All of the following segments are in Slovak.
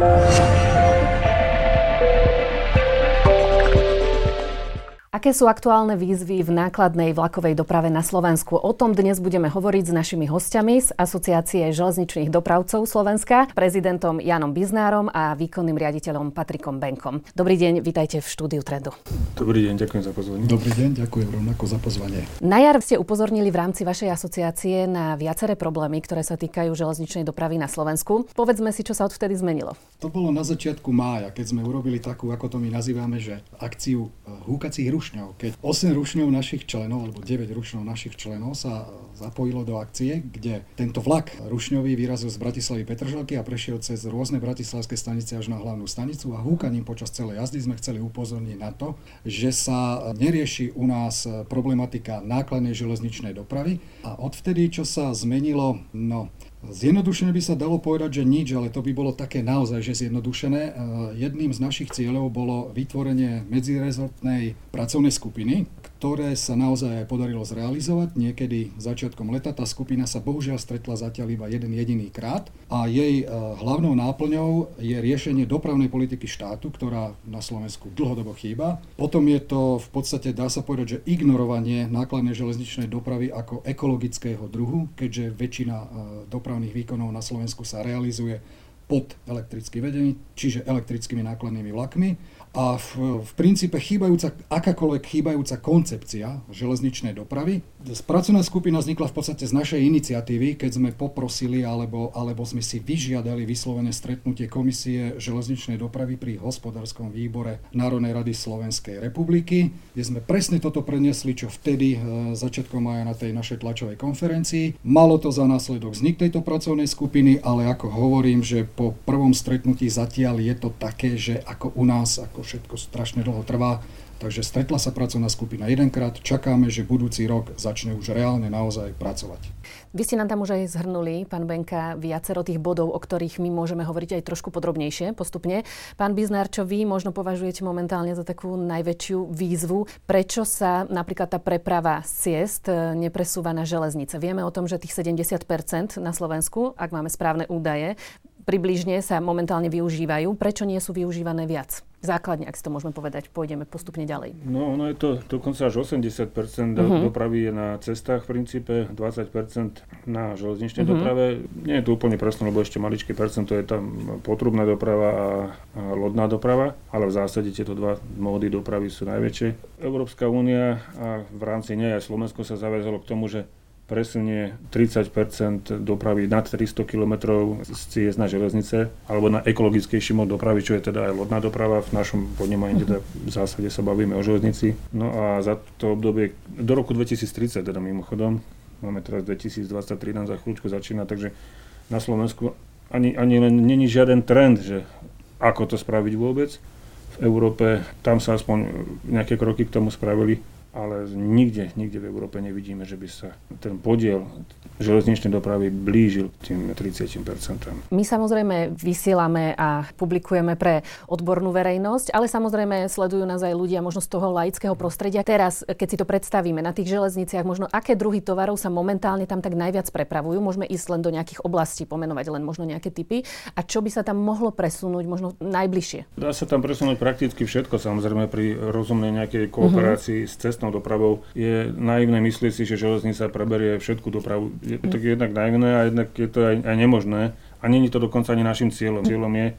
Thank you. Aké sú aktuálne výzvy v nákladnej vlakovej doprave na Slovensku? O tom dnes budeme hovoriť s našimi hostiami z Asociácie železničných dopravcov Slovenska, prezidentom Janom Biznárom a výkonným riaditeľom Patrikom Benkom. Dobrý deň, vítajte v štúdiu Trendu. Dobrý deň, ďakujem za pozvanie. Dobrý deň, ďakujem rovnako za pozvanie. Na jar ste upozornili v rámci vašej asociácie na viaceré problémy, ktoré sa týkajú železničnej dopravy na Slovensku. Povedzme si, čo sa odvtedy zmenilo. To bolo na začiatku mája, keď sme urobili takú, ako to my nazývame, že akciu eh, húkacích ruš rušňov. Keď 8 rušňov našich členov, alebo 9 rušňov našich členov sa zapojilo do akcie, kde tento vlak rušňový vyrazil z Bratislavy Petržalky a prešiel cez rôzne bratislavské stanice až na hlavnú stanicu a húkaním počas celej jazdy sme chceli upozorniť na to, že sa nerieši u nás problematika nákladnej železničnej dopravy a odvtedy, čo sa zmenilo, no Zjednodušene by sa dalo povedať, že nič, ale to by bolo také naozaj, že zjednodušené. E, jedným z našich cieľov bolo vytvorenie medzirezortnej pracovnej skupiny, ktoré sa naozaj aj podarilo zrealizovať. Niekedy začiatkom leta tá skupina sa bohužiaľ stretla zatiaľ iba jeden jediný krát a jej e, hlavnou náplňou je riešenie dopravnej politiky štátu, ktorá na Slovensku dlhodobo chýba. Potom je to v podstate, dá sa povedať, že ignorovanie nákladnej železničnej dopravy ako ekologického druhu, keďže väčšina e, dopravných výkonov na Slovensku sa realizuje pod elektrickým vedením, čiže elektrickými nákladnými vlakmi a v, v princípe chýbajúca, akákoľvek chýbajúca koncepcia železničnej dopravy. Pracovná skupina vznikla v podstate z našej iniciatívy, keď sme poprosili alebo, alebo sme si vyžiadali vyslovene stretnutie Komisie železničnej dopravy pri hospodárskom výbore Národnej rady Slovenskej republiky, kde sme presne toto preniesli, čo vtedy e, začiatkom maja na tej našej tlačovej konferencii. Malo to za následok vznik tejto pracovnej skupiny, ale ako hovorím, že po prvom stretnutí zatiaľ je to také, že ako u nás, ako ako všetko strašne dlho trvá. Takže stretla sa pracovná skupina jedenkrát, čakáme, že budúci rok začne už reálne naozaj pracovať. Vy ste nám tam už aj zhrnuli, pán Benka, viacero tých bodov, o ktorých my môžeme hovoriť aj trošku podrobnejšie postupne. Pán Biznár, čo vy možno považujete momentálne za takú najväčšiu výzvu, prečo sa napríklad tá preprava z ciest e, nepresúva na železnice? Vieme o tom, že tých 70% na Slovensku, ak máme správne údaje, približne sa momentálne využívajú. Prečo nie sú využívané viac? Základne, ak si to môžeme povedať, pôjdeme postupne ďalej. No, ono je to dokonca až 80% uh-huh. dopravy je na cestách v princípe, 20% na železničnej uh-huh. doprave. Nie je to úplne presné, lebo ešte maličké percento je tam potrubná doprava a, a lodná doprava, ale v zásade tieto dva módy dopravy sú najväčšie. Európska únia a v rámci nej aj Slovensko sa zaviazalo k tomu, že presunie 30% dopravy nad 300 km z ciest na železnice alebo na ekologickejší mod dopravy, čo je teda aj lodná doprava. V našom podnemaní teda v zásade sa bavíme o železnici. No a za to obdobie do roku 2030 teda mimochodom, máme teraz 2023, nám za chvíľučku začína, takže na Slovensku ani, ani len není žiaden trend, že ako to spraviť vôbec. V Európe tam sa aspoň nejaké kroky k tomu spravili ale nikde, nikde v Európe nevidíme, že by sa ten podiel železničnej dopravy blížil tým 30%. My samozrejme vysielame a publikujeme pre odbornú verejnosť, ale samozrejme sledujú nás aj ľudia možno z toho laického prostredia. Teraz, keď si to predstavíme na tých železniciach, možno aké druhy tovarov sa momentálne tam tak najviac prepravujú, môžeme ísť len do nejakých oblastí, pomenovať len možno nejaké typy a čo by sa tam mohlo presunúť možno najbližšie? Dá sa tam presunúť prakticky všetko, samozrejme pri rozumnej nejakej kooperácii uh-huh. s cestnou cestnou dopravou, je naivné myslieť si, že železnica preberie všetku dopravu. Je to jednak naivné a jednak je to aj, aj nemožné. A není to dokonca ani našim cieľom. Cieľom je e,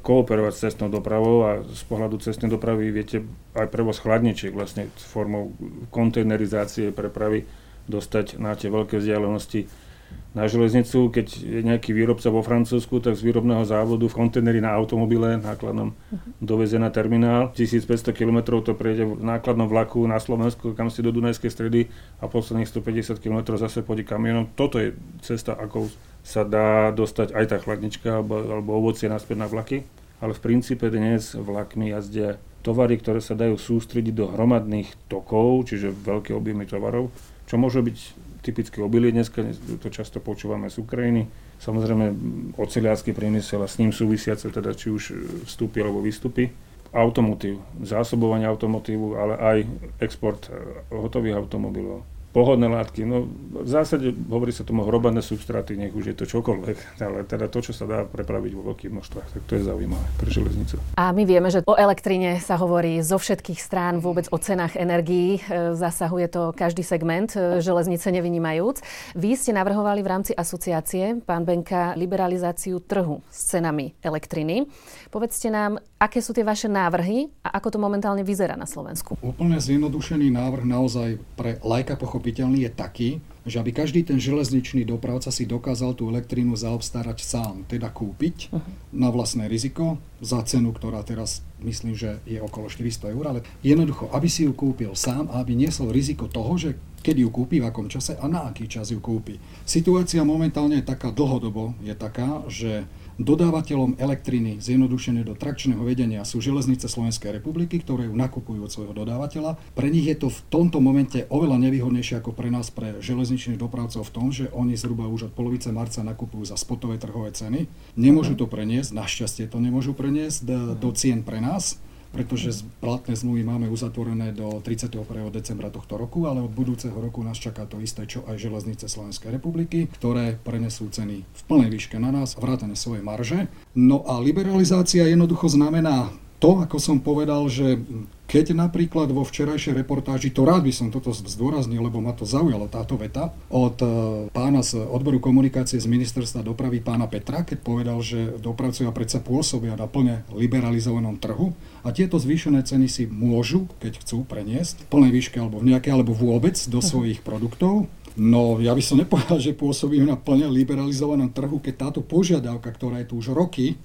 kooperovať s cestnou dopravou a z pohľadu cestnej dopravy viete aj prevoz chladničiek vlastne formou kontejnerizácie prepravy dostať na tie veľké vzdialenosti na železnicu, keď je nejaký výrobca vo Francúzsku, tak z výrobného závodu v konteneri na automobile nákladnom dovezie na terminál. 1500 km to prejde v nákladnom vlaku na Slovensku, kam si do Dunajskej stredy a posledných 150 km zase pôjde kamionom. Toto je cesta, ako sa dá dostať aj tá chladnička alebo, alebo ovocie naspäť na vlaky. Ale v princípe dnes vlakmi jazdia tovary, ktoré sa dajú sústrediť do hromadných tokov, čiže veľké objemy tovarov, čo môže byť typické obilie dneska, to často počúvame z Ukrajiny. Samozrejme oceliácky priemysel a s ním súvisiace, teda či už vstúpi alebo výstupy. Automotív, zásobovanie automotívu, ale aj export hotových automobilov. Pohodné látky. No, v zásade hovorí sa tomu hrobané substráty, nech už je to čokoľvek, ale teda to, čo sa dá prepraviť vo veľkých množstvách, tak to je zaujímavé pre železnicu. A my vieme, že o elektrine sa hovorí zo všetkých strán, vôbec o cenách energií. E, zasahuje to každý segment, e, železnice nevynímajúc. Vy ste navrhovali v rámci asociácie, pán Benka, liberalizáciu trhu s cenami elektriny. Povedzte nám, aké sú tie vaše návrhy a ako to momentálne vyzerá na Slovensku? Úplne zjednodušený návrh naozaj pre lajka pochopiteľný je taký, že aby každý ten železničný dopravca si dokázal tú elektrínu zaobstarať sám, teda kúpiť uh-huh. na vlastné riziko za cenu, ktorá teraz myslím, že je okolo 400 eur, ale jednoducho, aby si ju kúpil sám a aby niesol riziko toho, že keď ju kúpi, v akom čase a na aký čas ju kúpi. Situácia momentálne je taká dlhodobo, je taká, že Dodávateľom elektriny zjednodušené do trakčného vedenia sú železnice Slovenskej republiky, ktoré ju nakupujú od svojho dodávateľa. Pre nich je to v tomto momente oveľa nevýhodnejšie ako pre nás, pre železničných dopravcov v tom, že oni zhruba už od polovice marca nakupujú za spotové trhové ceny. Nemôžu to preniesť, našťastie to nemôžu preniesť do cien pre nás pretože platné zmluvy máme uzatvorené do 31. decembra tohto roku, ale od budúceho roku nás čaká to isté, čo aj železnice Slovenskej republiky, ktoré prenesú ceny v plnej výške na nás, vrátane svojej marže. No a liberalizácia jednoducho znamená to, ako som povedal, že keď napríklad vo včerajšej reportáži, to rád by som toto zdôraznil, lebo ma to zaujalo táto veta, od e, pána z odboru komunikácie z ministerstva dopravy, pána Petra, keď povedal, že dopravcovia predsa pôsobia na plne liberalizovanom trhu a tieto zvýšené ceny si môžu, keď chcú, preniesť v plnej výške alebo v nejaké, alebo vôbec do svojich produktov. No, ja by som nepovedal, že pôsobíme na plne liberalizovanom trhu, keď táto požiadavka, ktorá je tu už roky,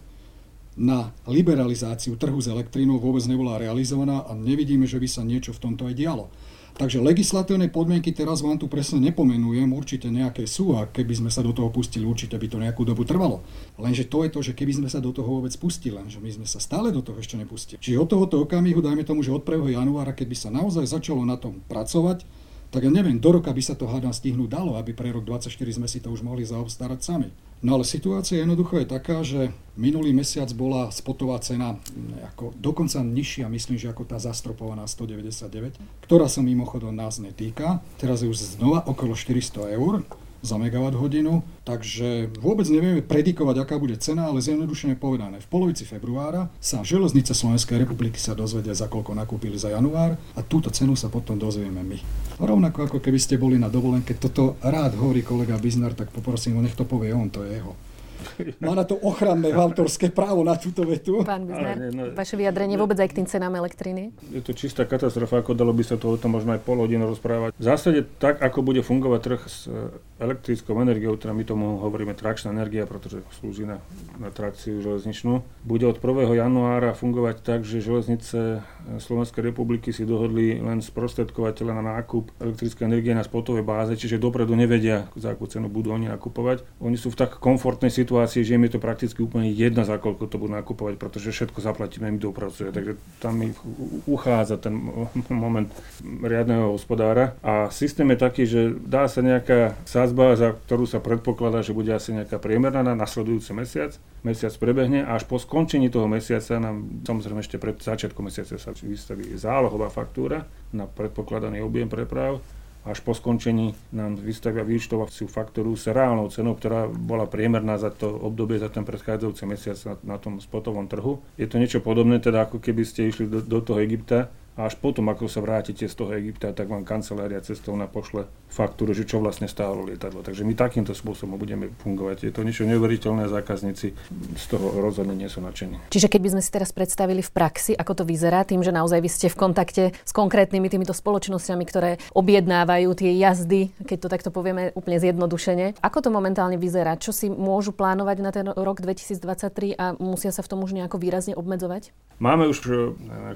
na liberalizáciu trhu s elektrínou vôbec nebola realizovaná a nevidíme, že by sa niečo v tomto aj dialo. Takže legislatívne podmienky teraz vám tu presne nepomenujem, určite nejaké sú a keby sme sa do toho pustili, určite by to nejakú dobu trvalo. Lenže to je to, že keby sme sa do toho vôbec pustili, lenže my sme sa stále do toho ešte nepustili. Čiže od tohoto okamihu, dajme tomu, že od 1. januára, keď by sa naozaj začalo na tom pracovať, tak ja neviem, do roka by sa to hádam stihnúť dalo, aby pre rok 24 sme si to už mohli zaobstarať sami. No ale situácia jednoducho je taká, že minulý mesiac bola spotová cena ako dokonca nižšia, myslím, že ako tá zastropovaná 199, ktorá sa mimochodom nás netýka. Teraz je už znova okolo 400 eur za megawatt hodinu, takže vôbec nevieme predikovať, aká bude cena, ale zjednodušene povedané, v polovici februára sa železnice Slovenskej republiky sa dozvedia, za koľko nakúpili za január a túto cenu sa potom dozvieme my. Rovnako ako keby ste boli na dovolenke, toto rád hovorí kolega Biznar, tak poprosím ho, nech to povie on, to je jeho. Má na to ochranné autorské právo na túto vetu. Pán Bizner, no, vaše vyjadrenie vôbec aj k tým cenám elektriny? Je to čistá katastrofa, ako dalo by sa to o tom možno aj pol hodinu rozprávať. V zásade tak, ako bude fungovať trh s elektrickou energiou, teda my tomu hovoríme trakčná energia, pretože slúži na, na trakciu železničnú, bude od 1. januára fungovať tak, že železnice Slovenskej republiky si dohodli len sprostredkovateľa na nákup elektrickej energie na spotovej báze, čiže dopredu nevedia, za akú cenu budú oni nakupovať. Oni sú v tak komfortnej situácii, im je to prakticky úplne jedno, za koľko to budú nakupovať, pretože všetko zaplatíme my dopracuje. Takže tam ich uchádza ten moment riadneho hospodára. A systém je taký, že dá sa nejaká sázba za ktorú sa predpokladá, že bude asi nejaká priemerná na nasledujúci mesiac. Mesiac prebehne a až po skončení toho mesiaca nám, samozrejme ešte pred začiatkom mesiaca sa vystaví zálohová faktúra na predpokladaný objem preprav až po skončení nám vystavia výštovaciu faktúru s reálnou cenou, ktorá bola priemerná za to obdobie, za ten predchádzajúci mesiac na, na tom spotovom trhu. Je to niečo podobné, teda ako keby ste išli do, do toho Egypta a až potom, ako sa vrátite z toho Egypta, tak vám kancelária cestovná pošle faktúru, že čo vlastne stálo lietadlo. Takže my takýmto spôsobom budeme fungovať. Je to niečo neuveriteľné, zákazníci z toho rozhodne nie sú nadšení. Čiže keď by sme si teraz predstavili v praxi, ako to vyzerá, tým, že naozaj vy ste v kontakte s konkrétnymi týmito spoločnosťami, ktoré objednávajú tie jazdy, keď to takto povieme úplne zjednodušene. Ako to momentálne vyzerá? Čo si môžu plánovať na ten rok 2023 a musia sa v tom už nejako výrazne obmedzovať? Máme už,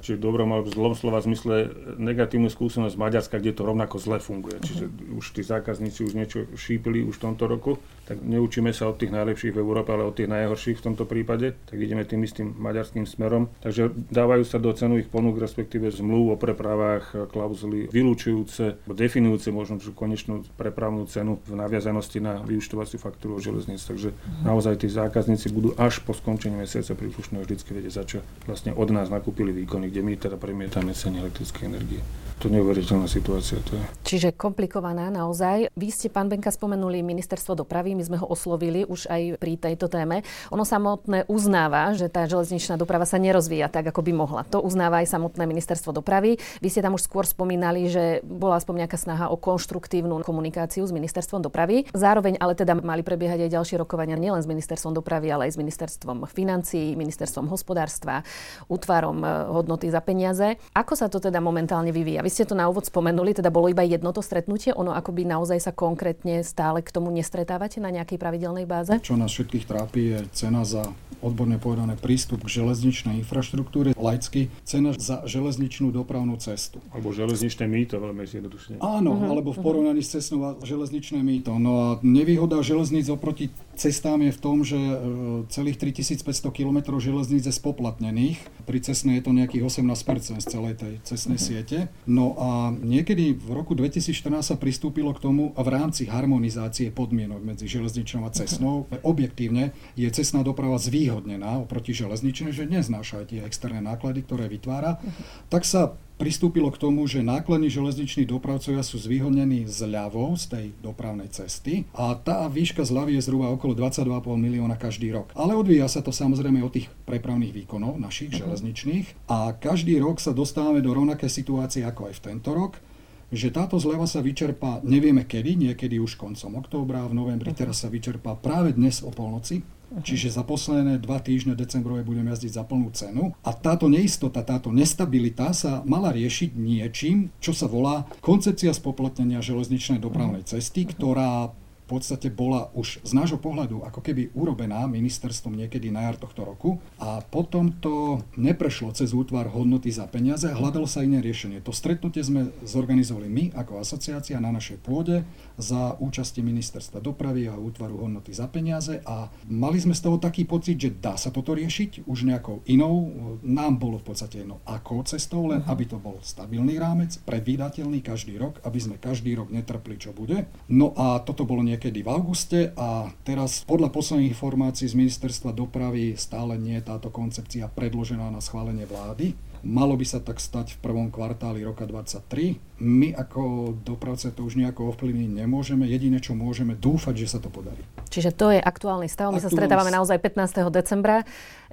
či v dobrom alebo zlom slova zmysle, negatívnu skúsenosť Maďarska, kde to rovnako zle funguje. Čiže už tí zákazníci už niečo šípili už v tomto roku, tak neučíme sa od tých najlepších v Európe, ale od tých najhorších v tomto prípade, tak ideme tým istým maďarským smerom. Takže dávajú sa do cenových ponúk, respektíve zmluv o prepravách, klauzuly vylúčujúce, definujúce možno konečnú prepravnú cenu v naviazanosti na vyučtovaciu faktúru železníc. Takže naozaj tí zákazníci budú až po skončení mesiaca príslušného vždycky vedieť, za čo vlastne od nás nakúpili výkony, kde my teda premietame ceny elektrickej energie to neuveriteľná situácia. To je. Čiže komplikovaná naozaj. Vy ste, pán Benka, spomenuli ministerstvo dopravy, my sme ho oslovili už aj pri tejto téme. Ono samotné uznáva, že tá železničná doprava sa nerozvíja tak, ako by mohla. To uznáva aj samotné ministerstvo dopravy. Vy ste tam už skôr spomínali, že bola aspoň nejaká snaha o konštruktívnu komunikáciu s ministerstvom dopravy. Zároveň ale teda mali prebiehať aj ďalšie rokovania nielen s ministerstvom dopravy, ale aj s ministerstvom financií, ministerstvom hospodárstva, útvarom eh, hodnoty za peniaze. Ako sa to teda momentálne vyvíja? Vy ste to na úvod spomenuli, teda bolo iba jedno to stretnutie, ono akoby naozaj sa konkrétne stále k tomu nestretávate na nejakej pravidelnej báze? Čo nás všetkých trápi je cena za odborne povedané prístup k železničnej infraštruktúre, laicky cena za železničnú dopravnú cestu. Alebo železničné mýto, veľmi zjednodušene. Áno, uh-huh, alebo v porovnaní uh-huh. s cestnou a železničné mýto. No a nevýhoda železníc oproti cestám je v tom, že e, celých 3500 km železníc je spoplatnených. Pri cestnej je to nejakých 18% z celej tej cestnej uh-huh. siete. No a niekedy v roku 2014 sa pristúpilo k tomu a v rámci harmonizácie podmienok medzi železničnou a cestnou, uh-huh. objektívne je cestná doprava zvýhodnená oproti železničnej, že neznáša aj tie externé náklady, ktoré vytvára, uh-huh. tak sa pristúpilo k tomu, že nákladní železniční dopravcovia sú zvýhodnení zľavou z tej dopravnej cesty a tá výška zľavy je zhruba okolo 22,5 milióna každý rok. Ale odvíja sa to samozrejme od tých prepravných výkonov našich uh-huh. železničných a každý rok sa dostávame do rovnakej situácie ako aj v tento rok že táto zleva sa vyčerpá, nevieme kedy, niekedy už koncom októbra, v novembri, uh-huh. teraz sa vyčerpá práve dnes o polnoci. Uh-huh. Čiže za posledné dva týždne decembrové budeme jazdiť za plnú cenu. A táto neistota, táto nestabilita sa mala riešiť niečím, čo sa volá koncepcia spoplatnenia železničnej dopravnej cesty, ktorá v podstate bola už z nášho pohľadu ako keby urobená ministerstvom niekedy na jar tohto roku a potom to neprešlo cez útvar hodnoty za peniaze a hľadalo sa iné riešenie. To stretnutie sme zorganizovali my ako asociácia na našej pôde za účasti ministerstva dopravy a útvaru hodnoty za peniaze a mali sme z toho taký pocit, že dá sa toto riešiť už nejakou inou. Nám bolo v podstate jedno akou cestou, len aby to bol stabilný rámec, predvídateľný každý rok, aby sme každý rok netrpli, čo bude. No a toto bolo nie niekedy v auguste a teraz podľa posledných informácií z ministerstva dopravy stále nie je táto koncepcia predložená na schválenie vlády. Malo by sa tak stať v prvom kvartáli roka 2023. My ako dopravce to už nejako ovplyvniť nemôžeme. Jediné, čo môžeme, dúfať, že sa to podarí. Čiže to je aktuálny stav. My aktuálny... sa stretávame naozaj 15. decembra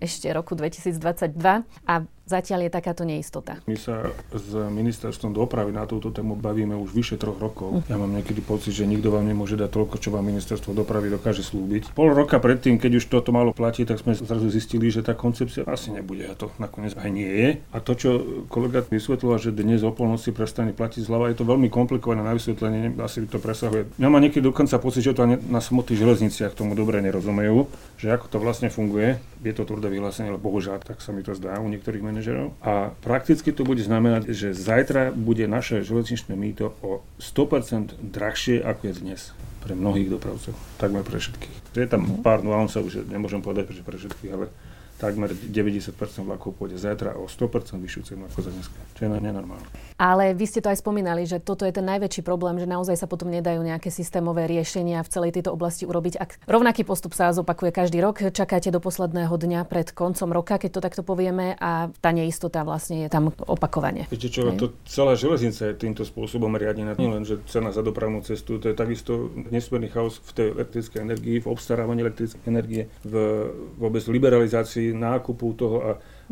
ešte roku 2022 a Zatiaľ je takáto neistota. My sa s ministerstvom dopravy na túto tému bavíme už vyše troch rokov. Ja mám niekedy pocit, že nikto vám nemôže dať toľko, čo vám ministerstvo dopravy dokáže slúbiť. Pol roka predtým, keď už toto malo platiť, tak sme zrazu zistili, že tá koncepcia asi nebude a to nakoniec aj nie je. A to, čo kolega vysvetlila, že dnes o polnoci prestane platiť zľava, je to veľmi komplikované na vysvetlenie, asi to presahuje. Ja mám niekedy dokonca pocit, že to na samotných železničiach tomu dobre nerozumejú, že ako to vlastne funguje. Je to tvrdé vyhlásenie, ale bohužiaľ tak sa mi to zdá u niektorých manažerov. A prakticky to bude znamenať, že zajtra bude naše železničné mýto o 100% drahšie ako je dnes pre mnohých dopravcov, takmer pre všetkých. Je tam mhm. pár nuansov, že nemôžem povedať, že pre všetkých, ale takmer 90% vlakov pôjde zajtra o 100% vyššiu cenu ako za dneska, čo je nenormálne. Ale vy ste to aj spomínali, že toto je ten najväčší problém, že naozaj sa potom nedajú nejaké systémové riešenia v celej tejto oblasti urobiť. Ak rovnaký postup sa zopakuje každý rok, čakáte do posledného dňa pred koncom roka, keď to takto povieme, a tá neistota vlastne je tam opakovane. Viete čo, to celá železnica je týmto spôsobom riadená. Nie len, že cena za dopravnú cestu, to je takisto nesmierny chaos v tej elektrickej energii, v obstarávaní elektrickej energie, v vôbec liberalizácii nákupu toho a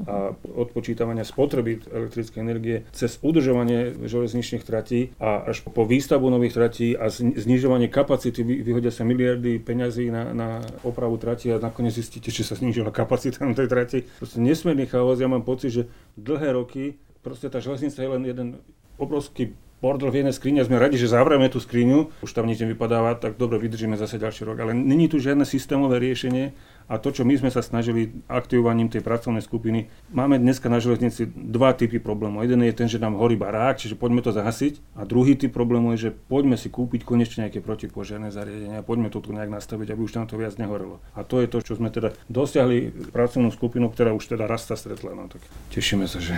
a odpočítavania spotreby elektrickej energie cez udržovanie železničných tratí a až po výstavbu nových tratí a znižovanie kapacity vyhodia sa miliardy peňazí na, na opravu trati a nakoniec zistíte, že sa znižila kapacita na tej trati. Proste nesmierny chaos. Ja mám pocit, že dlhé roky proste tá železnica je len jeden obrovský bordel v jednej skrini a sme radi, že zavrieme tú skriňu, už tam nič nevypadáva, tak dobre, vydržíme zase ďalší rok. Ale není tu žiadne systémové riešenie a to, čo my sme sa snažili aktivovaním tej pracovnej skupiny, máme dneska na železnici dva typy problémov. Jeden je ten, že nám horí barák, čiže poďme to zahasiť. A druhý typ problému je, že poďme si kúpiť konečne nejaké protipožiarné zariadenia, poďme to tu nejak nastaviť, aby už tam to viac nehorelo. A to je to, čo sme teda dosiahli pracovnú skupinu, ktorá už teda raz sa stretla. No tak tešíme sa, že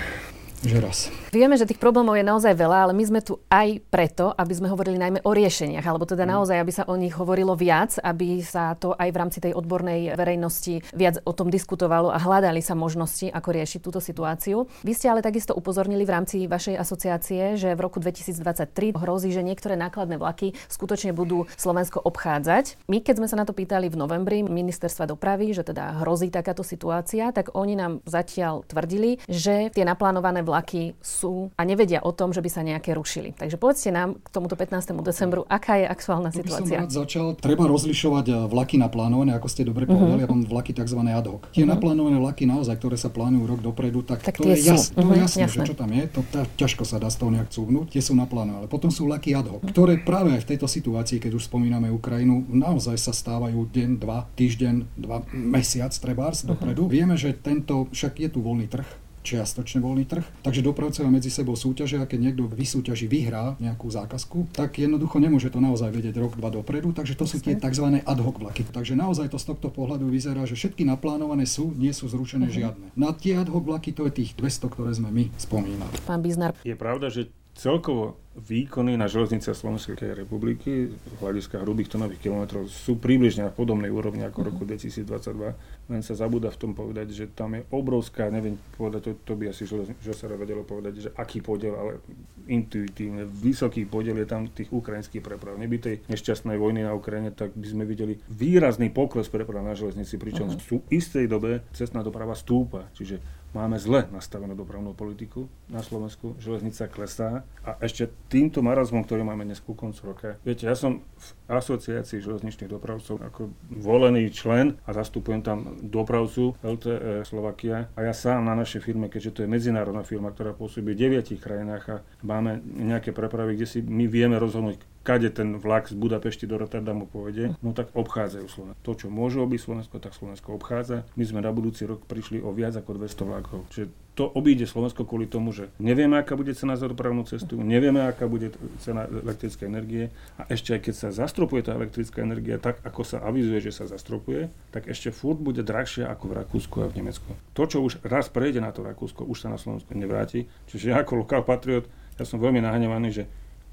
že raz. Vieme, že tých problémov je naozaj veľa, ale my sme tu aj preto, aby sme hovorili najmä o riešeniach, alebo teda mm. naozaj, aby sa o nich hovorilo viac, aby sa to aj v rámci tej odbornej verejnosti viac o tom diskutovalo a hľadali sa možnosti, ako riešiť túto situáciu. Vy ste ale takisto upozornili v rámci vašej asociácie, že v roku 2023 hrozí, že niektoré nákladné vlaky skutočne budú Slovensko obchádzať. My, keď sme sa na to pýtali v novembri ministerstva dopravy, že teda hrozí takáto situácia, tak oni nám zatiaľ tvrdili, že tie naplánované vlaky vlaky sú a nevedia o tom, že by sa nejaké rušili. Takže povedzte nám k tomuto 15. decembru, aká je aktuálna to situácia. By som rád začal. Treba rozlišovať eh, vlaky naplánované, ako ste dobre povedali, uh-huh. a vlaky tzv. ad hoc. Tie uh-huh. naplánované vlaky naozaj, ktoré sa plánujú rok dopredu, tak, tak to, je jas, to uh-huh. je jasné, jasné, že čo tam je, to tá, ťažko sa dá z toho nejak cúvnuť, tie sú naplánované. Potom sú vlaky ad hoc, ktoré práve aj v tejto situácii, keď už spomíname Ukrajinu, naozaj sa stávajú deň, dva, týždeň, dva, mesiac trebárs dopredu. Uh-huh. Vieme, že tento, však je tu voľný trh, čiastočne voľný trh. Takže dopravcovia medzi sebou súťažia a keď niekto vysúťaží, vyhrá nejakú zákazku, tak jednoducho nemôže to naozaj vedieť rok, dva dopredu, takže to sú tie tzv. ad hoc vlaky. Takže naozaj to z tohto pohľadu vyzerá, že všetky naplánované sú, nie sú zrušené uh-huh. žiadne. Na tie ad hoc vlaky to je tých 200, ktoré sme my spomínali. Pán Biznar. Je pravda, že celkovo výkony na železnice Slovenskej republiky z hľadiska hrubých tonových kilometrov sú približne na podobnej úrovni ako v roku 2022. Len sa zabúda v tom povedať, že tam je obrovská, neviem povedať, to, to by asi sa vedelo povedať, že aký podiel, ale intuitívne, vysoký podiel je tam tých ukrajinských preprav. Neby tej nešťastnej vojny na Ukrajine, tak by sme videli výrazný pokles preprav na železnici, pričom uh-huh. v istej dobe cestná doprava stúpa. Čiže máme zle nastavenú dopravnú politiku na Slovensku, železnica klesá a ešte týmto marazmom, ktorý máme dnes ku koncu roka. Viete, ja som v asociácii železničných dopravcov ako volený člen a zastupujem tam dopravcu LTE Slovakia. A ja sám na našej firme, keďže to je medzinárodná firma, ktorá pôsobí v deviatich krajinách a máme nejaké prepravy, kde si my vieme rozhodnúť, kade ten vlak z Budapešti do Rotterdamu povede, no tak obchádzajú Slovensko. To, čo môže obísť Slovensko, tak Slovensko obchádza. My sme na budúci rok prišli o viac ako 200 vlakov. Čiže to obíde Slovensko kvôli tomu, že nevieme, aká bude cena za dopravnú cestu, nevieme, aká bude cena elektrickej energie a ešte aj keď sa zastropuje tá elektrická energia tak, ako sa avizuje, že sa zastropuje, tak ešte furt bude drahšia ako v Rakúsku a v Nemecku. To, čo už raz prejde na to Rakúsko, už sa na Slovensku nevráti. Čiže ja ako lokál patriot, ja som veľmi nahnevaný, že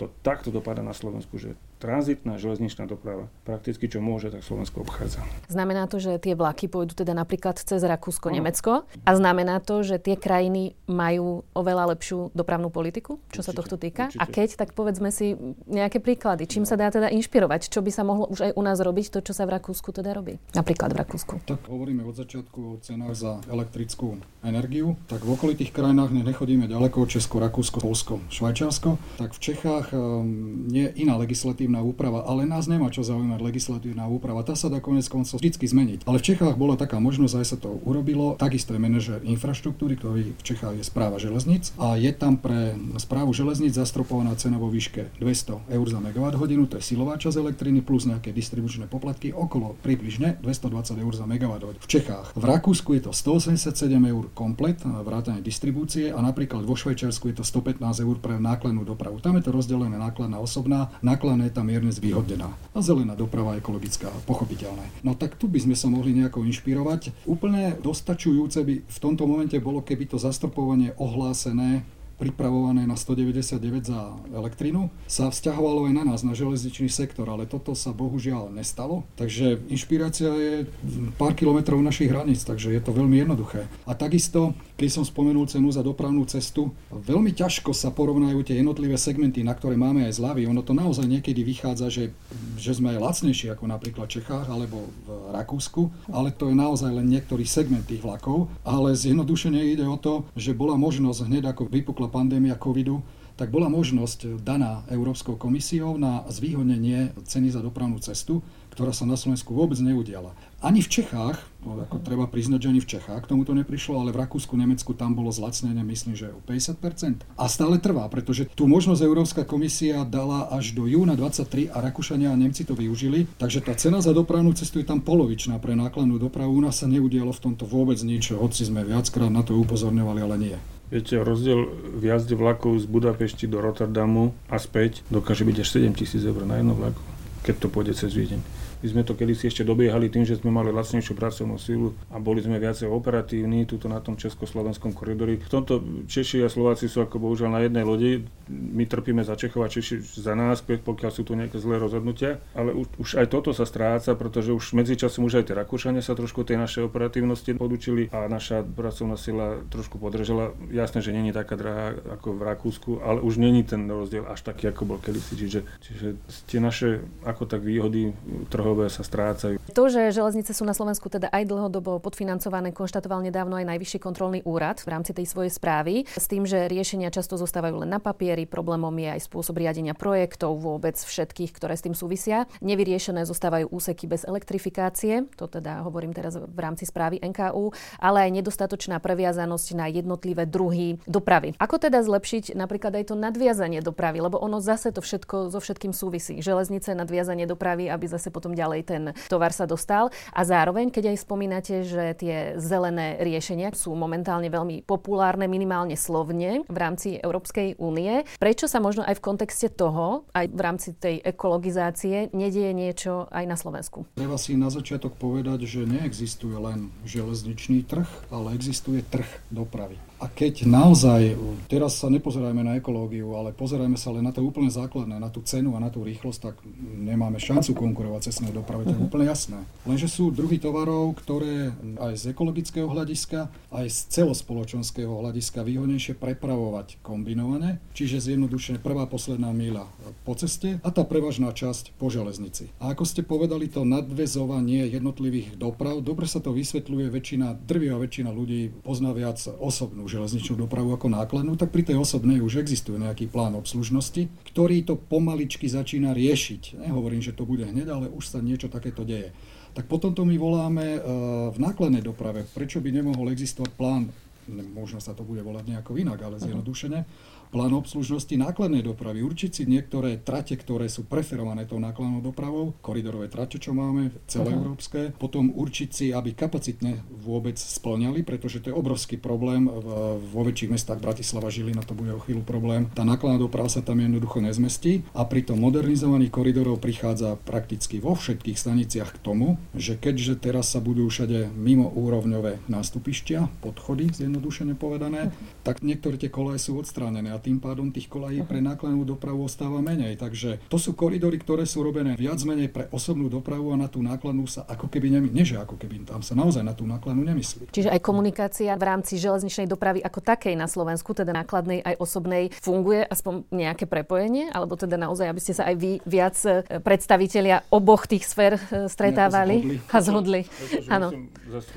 to takto dopadá na Slovensku, že tranzitná železničná doprava prakticky čo môže, tak Slovensko obchádza. Znamená to, že tie vlaky pôjdu teda napríklad cez Rakúsko, no. Nemecko a znamená to, že tie krajiny majú oveľa lepšiu dopravnú politiku, čo určite, sa tohto týka? Určite. A keď, tak povedzme si nejaké príklady. Čím no. sa dá teda inšpirovať? Čo by sa mohlo už aj u nás robiť, to, čo sa v Rakúsku teda robí? Napríklad v Rakúsku. Tak hovoríme od začiatku o cenách za elektrickú energiu. Tak v okolitých krajinách nechodíme ďaleko, Česko, Rakúsko, Polsko, Švajčiarsko. Tak v Čechách um, nie je iná legislatívna legislatívna úprava, ale nás nemá čo zaujímať legislatívna úprava. Tá sa dá konec koncov vždy zmeniť. Ale v Čechách bola taká možnosť, aj sa to urobilo. Takisto je manažer infraštruktúry, ktorý v Čechách je správa železníc a je tam pre správu železníc zastropovaná cena vo výške 200 eur za megawatt hodinu, to je silová časť elektriny plus nejaké distribučné poplatky okolo približne 220 eur za megawatt. V Čechách. V Rakúsku je to 187 eur komplet vrátane distribúcie a napríklad vo Švajčiarsku je to 115 eur pre nákladnú dopravu. Tam je to rozdelené nákladná osobná, nákladné tam mierne zvýhodnená. A zelená doprava ekologická, pochopiteľné. No tak tu by sme sa mohli nejako inšpirovať. Úplne dostačujúce by v tomto momente bolo, keby to zastropovanie ohlásené pripravované na 199 za elektrínu, sa vzťahovalo aj na nás, na železničný sektor, ale toto sa bohužiaľ nestalo. Takže inšpirácia je pár kilometrov našich hraníc, takže je to veľmi jednoduché. A takisto, keď som spomenul cenu za dopravnú cestu, veľmi ťažko sa porovnajú tie jednotlivé segmenty, na ktoré máme aj zľavy. Ono to naozaj niekedy vychádza, že, že sme aj lacnejší ako napríklad v Čechách alebo v Rakúsku, ale to je naozaj len niektorý segment tých vlakov. Ale zjednodušene ide o to, že bola možnosť hneď ako vypukla pandémia covidu, tak bola možnosť daná Európskou komisiou na zvýhodnenie ceny za dopravnú cestu, ktorá sa na Slovensku vôbec neudiala. Ani v Čechách, no ako treba priznať, že ani v Čechách k tomuto neprišlo, ale v Rakúsku, Nemecku tam bolo zlacnenie, myslím, že o 50%. A stále trvá, pretože tú možnosť Európska komisia dala až do júna 23 a Rakúšania a Nemci to využili, takže tá cena za dopravnú cestu je tam polovičná pre nákladnú dopravu. U nás sa neudialo v tomto vôbec nič, hoci sme viackrát na to upozorňovali, ale nie. Viete, rozdiel v jazde vlakov z Budapešti do Rotterdamu a späť dokáže byť až 7 tisíc eur na jedno vlaku, keď to pôjde cez Viedeň. My sme to kedysi ešte dobiehali tým, že sme mali lacnejšiu pracovnú silu a boli sme viacej operatívni tuto na tom československom koridori. V tomto Češi a Slováci sú ako bohužiaľ na jednej lodi. My trpíme za Čechov a Češi za nás, pokiaľ sú tu nejaké zlé rozhodnutia. Ale už, už aj toto sa stráca, pretože už medzičasom už aj tie Rakúšania sa trošku tej našej operatívnosti podučili a naša pracovná sila trošku podržala. Jasné, že není taká drahá ako v Rakúsku, ale už není ten rozdiel až taký, ako bol kedysi. Čiže, čiže tie naše ako tak výhody trhové sa strácajú. To, že železnice sú na Slovensku teda aj dlhodobo podfinancované, konštatoval nedávno aj Najvyšší kontrolný úrad v rámci tej svojej správy, s tým, že riešenia často zostávajú len na papieri, problémom je aj spôsob riadenia projektov vôbec všetkých, ktoré s tým súvisia. Nevyriešené zostávajú úseky bez elektrifikácie, to teda hovorím teraz v rámci správy NKU, ale aj nedostatočná previazanosť na jednotlivé druhy dopravy. Ako teda zlepšiť napríklad aj to nadviazanie dopravy, lebo ono zase to všetko so všetkým súvisí. Železnice, nadviazanie dopravy, aby zase potom ďalej ten tovar sa dostal. A zároveň, keď aj spomínate, že tie zelené riešenia sú momentálne veľmi populárne, minimálne slovne v rámci Európskej únie, prečo sa možno aj v kontexte toho, aj v rámci tej ekologizácie, nedieje niečo aj na Slovensku? Treba si na začiatok povedať, že neexistuje len železničný trh, ale existuje trh dopravy. A keď naozaj, teraz sa nepozerajme na ekológiu, ale pozerajme sa len na to úplne základné, na tú cenu a na tú rýchlosť, tak nemáme šancu konkurovať cestnej doprave, to je úplne jasné. Lenže sú druhy tovarov, ktoré aj z ekologického hľadiska, aj z celospoločenského hľadiska výhodnejšie prepravovať kombinovane, čiže zjednodušene prvá posledná míľa po ceste a tá prevažná časť po železnici. A ako ste povedali, to nadvezovanie jednotlivých doprav, dobre sa to vysvetľuje, väčšina, drvia väčšina ľudí pozná viac osobnú železničnú dopravu ako nákladnú, tak pri tej osobnej už existuje nejaký plán obslužnosti, ktorý to pomaličky začína riešiť. Nehovorím, že to bude hneď, ale už sa niečo takéto deje. Tak potom to my voláme e, v nákladnej doprave. Prečo by nemohol existovať plán, možno sa to bude volať nejako inak, ale zjednodušené, plán obslužnosti nákladnej dopravy, určiť si niektoré trate, ktoré sú preferované tou nákladnou dopravou, koridorové trate, čo máme, celé uh-huh. európske, potom určiť si, aby kapacitne vôbec splňali, pretože to je obrovský problém vo väčších mestách Bratislava, Žilina, to bude o chvíľu problém. Tá nákladná doprava sa tam jednoducho nezmestí a pri tom modernizovaných koridorov prichádza prakticky vo všetkých staniciach k tomu, že keďže teraz sa budú všade mimo úrovňové nástupištia, podchody, zjednodušene povedané, uh-huh. tak niektoré tie koleje sú odstránené a tým pádom tých kolají pre nákladnú dopravu ostáva menej. Takže to sú koridory, ktoré sú robené viac menej pre osobnú dopravu a na tú nákladnú sa ako keby nemyslí. Nie, že ako keby tam sa naozaj na tú nákladnú nemyslí. Čiže aj komunikácia v rámci železničnej dopravy ako takej na Slovensku, teda nákladnej aj osobnej, funguje aspoň nejaké prepojenie? Alebo teda naozaj, aby ste sa aj vy viac e, predstavitelia oboch tých sfér e, stretávali a zhodli? Áno.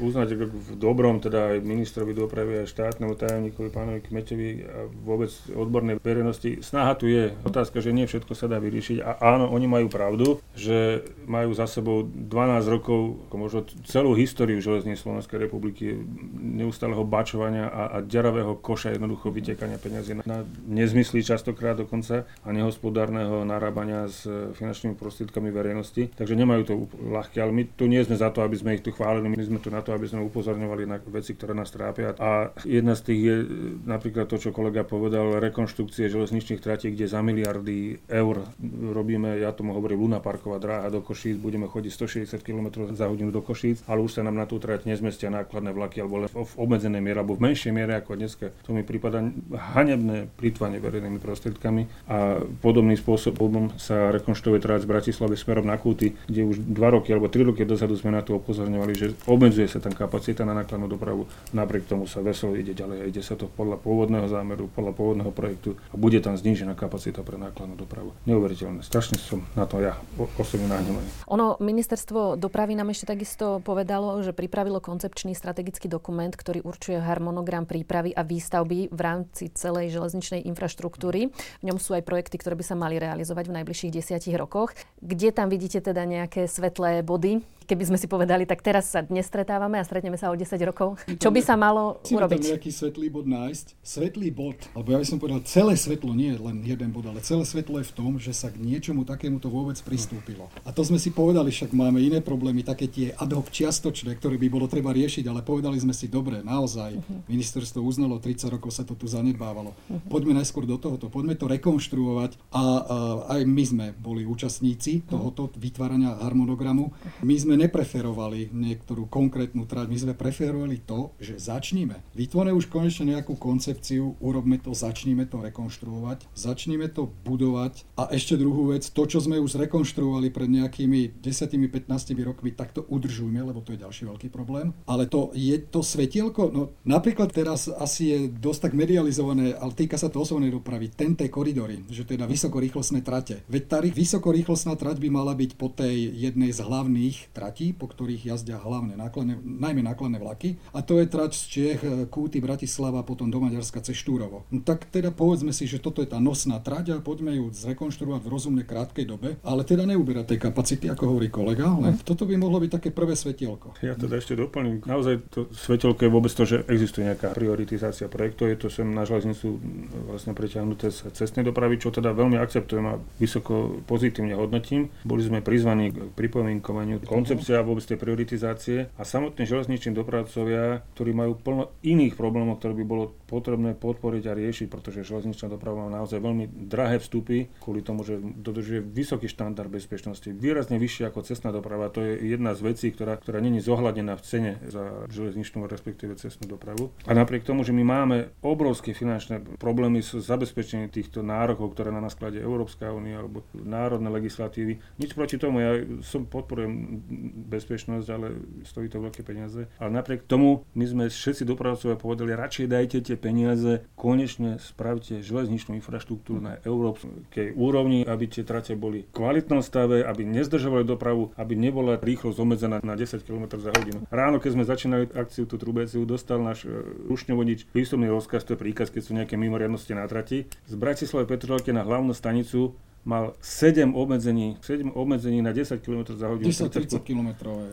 uznať v dobrom, teda aj ministrovi dopravy, aj štátnemu tajomníkovi, pánovi Kmeťovi a vôbec odbornej verejnosti. Snaha tu je. Otázka, že nie všetko sa dá vyriešiť. A áno, oni majú pravdu, že majú za sebou 12 rokov, možno celú históriu železní Slovenskej republiky, neustáleho bačovania a, a ďaravého koša jednoducho vytekania peniazy na, na nezmysly častokrát dokonca a nehospodárneho narábania s finančnými prostriedkami verejnosti. Takže nemajú to ľahké, ale my tu nie sme za to, aby sme ich tu chválili, my sme tu na to, aby sme upozorňovali na veci, ktoré nás trápia. A jedna z tých je napríklad to, čo kolega povedal, rekonštrukcie železničných tratí, kde za miliardy eur robíme, ja tomu hovorím, Luna Parková dráha do Košíc, budeme chodiť 160 km za hodinu do Košíc, ale už sa nám na tú trať nezmestia nákladné vlaky, alebo len v obmedzenej miere, alebo v menšej miere ako dneska. To mi prípada hanebné plýtvanie verejnými prostriedkami a podobným spôsobom sa rekonštruuje trať z Bratislavy smerom na Kúty, kde už 2 roky alebo 3 roky dozadu sme na to upozorňovali, že obmedzuje sa tam kapacita na nákladnú dopravu, napriek tomu sa veselo ide ďalej a ide sa to podľa pôvodného zámeru, podľa pôvodného projektu a bude tam znížená kapacita pre nákladnú dopravu. Neuveriteľné. Strašne som na to ja osobne nahnevaný. Ono, ministerstvo dopravy nám ešte takisto povedalo, že pripravilo koncepčný strategický dokument, ktorý určuje harmonogram prípravy a výstavby v rámci celej železničnej infraštruktúry. V ňom sú aj projekty, ktoré by sa mali realizovať v najbližších desiatich rokoch. Kde tam vidíte teda nejaké svetlé body, keby sme si povedali, tak teraz sa dnes stretávame a stretneme sa o 10 rokov. Čo by sa malo Musíme urobiť? tam nejaký svetlý bod nájsť. Svetlý bod, alebo ja by som povedal, celé svetlo, nie len jeden bod, ale celé svetlo je v tom, že sa k niečomu takémuto vôbec pristúpilo. A to sme si povedali, však máme iné problémy, také tie ad hoc čiastočné, ktoré by bolo treba riešiť, ale povedali sme si, dobre, naozaj, ministerstvo uznalo, 30 rokov sa to tu zanedbávalo. Poďme najskôr do tohoto, poďme to rekonštruovať a, a aj my sme boli účastníci tohoto vytvárania harmonogramu. My sme nepreferovali niektorú konkrétnu trať, my sme preferovali to, že začníme. Vytvoríme už konečne nejakú koncepciu, urobme to, začníme to rekonštruovať, začníme to budovať a ešte druhú vec, to, čo sme už zrekonštruovali pred nejakými 10-15 rokmi, tak to udržujme, lebo to je ďalší veľký problém. Ale to je to svetielko, no napríklad teraz asi je dosť tak medializované, ale týka sa to osobnej dopravy, TNT koridory, že teda vysokorýchlostné trate. Veď tá vysokorýchlostná trať by mala byť po tej jednej z hlavných tratí, po ktorých jazdia hlavné nákladné, najmä nákladné vlaky. A to je trať z Čiech, e, Kúty, Bratislava, potom do Maďarska cez Štúrovo. No, tak teda povedzme si, že toto je tá nosná trať a poďme ju zrekonštruovať v rozumnej krátkej dobe, ale teda neuberať tej kapacity, ako hovorí kolega, len toto by mohlo byť také prvé svetielko. Ja teda ešte doplním. Naozaj to svetelko je vôbec to, že existuje nejaká prioritizácia projektov. Je to sem na železnicu vlastne preťahnuté z cestnej dopravy, čo teda veľmi akceptujem a vysoko pozitívne hodnotím. Boli sme prizvaní k pripomienkovaniu koncepcia vôbec tej prioritizácie a samotní železniční dopravcovia, ktorí majú plno iných problémov, ktoré by bolo potrebné podporiť a riešiť, pretože železničná doprava má naozaj veľmi drahé vstupy kvôli tomu, že dodržuje vysoký štandard bezpečnosti, výrazne vyšší ako cestná doprava. To je jedna z vecí, ktorá, ktorá není zohľadená v cene za železničnú respektíve cestnú dopravu. A napriek tomu, že my máme obrovské finančné problémy s zabezpečením týchto nárokov, ktoré na nás kladie Európska únia alebo národné legislatívy, nič proti tomu, ja som podporujem bezpečnosť, ale stojí to veľké peniaze. Ale napriek tomu my sme všetci dopravcovia povedali, radšej dajte tie peniaze, konečne spravte železničnú infraštruktúru na európskej úrovni, aby tie trate boli v kvalitnom stave, aby nezdržovali dopravu, aby nebola rýchlosť obmedzená na 10 km za hodinu. Ráno, keď sme začínali akciu tú trubeciu, dostal náš e, rušňovodič písomný rozkaz, to je príkaz, keď sú nejaké mimoriadnosti na trati. Z Bratislavy Petržalky na hlavnú stanicu mal 7 obmedzení, 7 obmedzení na 10 km za hodinu. 10-30 km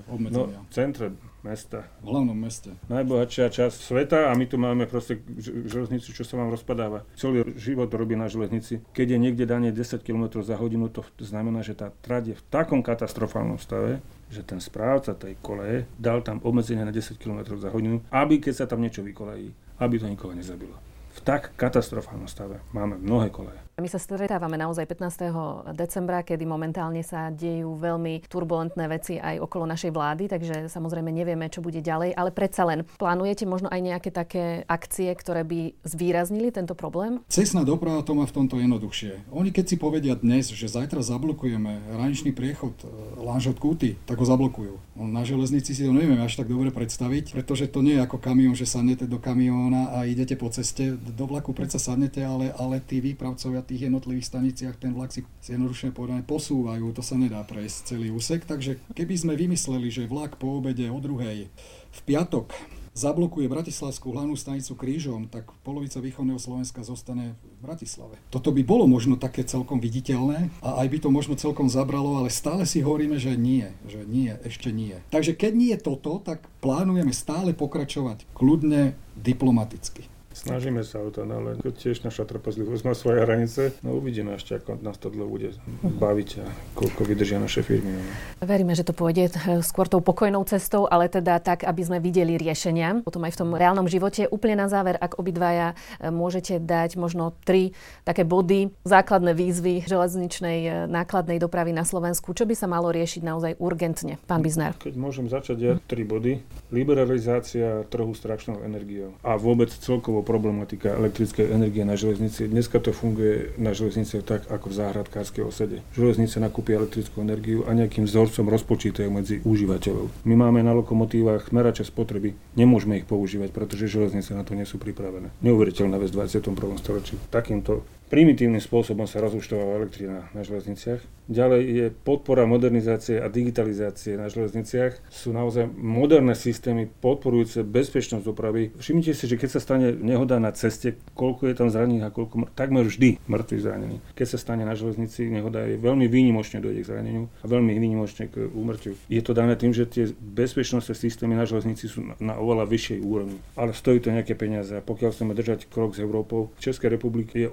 obmedzenia. No, v centre mesta. V hlavnom meste. Najbohatšia časť sveta a my tu máme proste železnicu, čo sa vám rozpadáva. Celý život robí na železnici. Keď je niekde danie 10 km za hodinu, to znamená, že tá trať je v takom katastrofálnom stave, že ten správca tej koleje dal tam obmedzenie na 10 km za hodinu, aby keď sa tam niečo vykolejí, aby to nikoho nezabilo. V tak katastrofálnom stave máme mnohé koleje. My sa stretávame naozaj 15. decembra, kedy momentálne sa dejú veľmi turbulentné veci aj okolo našej vlády, takže samozrejme nevieme, čo bude ďalej, ale predsa len plánujete možno aj nejaké také akcie, ktoré by zvýraznili tento problém? Cestná doprava to má v tomto jednoduchšie. Oni keď si povedia dnes, že zajtra zablokujeme hraničný priechod e, Lanžot Kúty, tak ho zablokujú. Na železnici si to nevieme až tak dobre predstaviť, pretože to nie je ako kamión, že sadnete do kamióna a idete po ceste. Do vlaku predsa sadnete, ale, ale tí výpravcovia tých jednotlivých staniciach ten vlak si zjednodušene povedané posúvajú, to sa nedá prejsť celý úsek, takže keby sme vymysleli, že vlak po obede o druhej v piatok zablokuje Bratislavskú hlavnú stanicu krížom, tak polovica východného Slovenska zostane v Bratislave. Toto by bolo možno také celkom viditeľné a aj by to možno celkom zabralo, ale stále si hovoríme, že nie, že nie, ešte nie. Takže keď nie je toto, tak plánujeme stále pokračovať kľudne diplomaticky. Snažíme sa o to, no ale tiež naša trpezlivosť má svoje hranice. No uvidíme ešte, ako nás to dlho bude baviť a koľko vydržia naše firmy. No. Veríme, že to pôjde skôr tou pokojnou cestou, ale teda tak, aby sme videli riešenia. Potom aj v tom reálnom živote. Úplne na záver, ak obidvaja e, môžete dať možno tri také body, základné výzvy železničnej e, nákladnej dopravy na Slovensku, čo by sa malo riešiť naozaj urgentne. Pán Biznár. Keď môžem začať ja, tri body. Liberalizácia trhu s energiou a vôbec celkovo problematika elektrickej energie na železnici. Dneska to funguje na železnici tak, ako v záhradkárskej osede. Železnice nakúpia elektrickú energiu a nejakým vzorcom rozpočítajú medzi užívateľov. My máme na lokomotívach merače spotreby, nemôžeme ich používať, pretože železnice na to nie sú pripravené. Neuveriteľná vec v 21. storočí. Takýmto primitívnym spôsobom sa rozúčtováva elektrina na železniciach. Ďalej je podpora modernizácie a digitalizácie na železniciach. Sú naozaj moderné systémy podporujúce bezpečnosť dopravy. Všimnite si, že keď sa stane nehoda na ceste, koľko je tam zranených a koľko, takmer vždy mŕtvych zranených. Keď sa stane na železnici nehoda, je veľmi výnimočne dojde k zraneniu a veľmi výnimočne k úmrtiu. Je to dané tým, že tie bezpečnostné systémy na železnici sú na, oveľa vyššej úrovni. Ale stojí to nejaké peniaze a pokiaľ chceme držať krok s Európou, v Českej republike je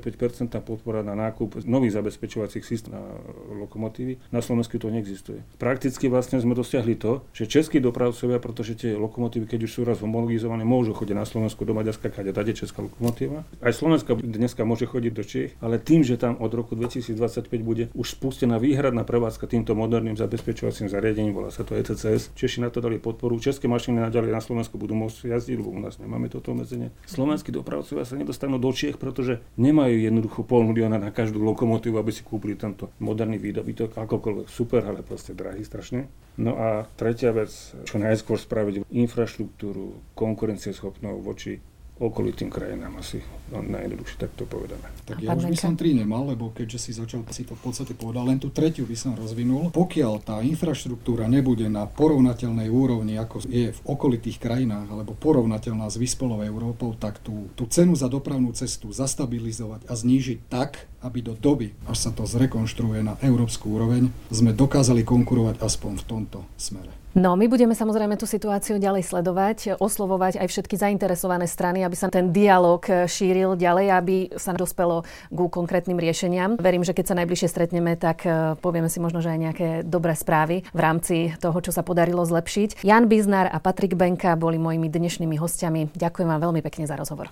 85% podpora na nákup nových zabezpečovacích systémov lokomotívy. Na Slovensku to neexistuje. Prakticky vlastne sme dosiahli to, že českí dopravcovia, pretože tie lokomotívy, keď už sú raz homologizované, môžu chodiť na Slovensku do Maďarska, kde je česká lokomotíva. Aj Slovenska dneska môže chodiť do Čech, ale tým, že tam od roku 2025 bude už spustená výhradná prevádzka týmto moderným zabezpečovacím zariadením, volá sa to ECCS. Češi na to dali podporu. České mašiny naďalej na Slovensku budú môcť jazdiť, lebo u nás nemáme toto obmedzenie. Slovenskí dopravcovia sa nedostanú do Čiech, pretože nemajú jednoducho pol milióna na každú lokomotívu, aby si kúpili tento moderný výdobytok, akokoľvek super, ale proste drahý strašne. No a tretia vec, čo najskôr spraviť infraštruktúru konkurencieschopnou voči okolitým krajinám asi no, najjednoduchšie takto povedané. Tak ja už by som tri nemal, lebo keďže si začal, si to v podstate povedal, len tú tretiu by som rozvinul. Pokiaľ tá infraštruktúra nebude na porovnateľnej úrovni, ako je v okolitých krajinách, alebo porovnateľná s vyspelou Európou, tak tú, tú cenu za dopravnú cestu zastabilizovať a znížiť tak, aby do doby, až sa to zrekonštruuje na európsku úroveň, sme dokázali konkurovať aspoň v tomto smere. No, my budeme samozrejme tú situáciu ďalej sledovať, oslovovať aj všetky zainteresované strany, aby sa ten dialog šíril ďalej, aby sa dospelo ku konkrétnym riešeniam. Verím, že keď sa najbližšie stretneme, tak eh, povieme si možno, že aj nejaké dobré správy v rámci toho, čo sa podarilo zlepšiť. Jan Biznár a Patrik Benka boli mojimi dnešnými hostiami. Ďakujem vám veľmi pekne za rozhovor.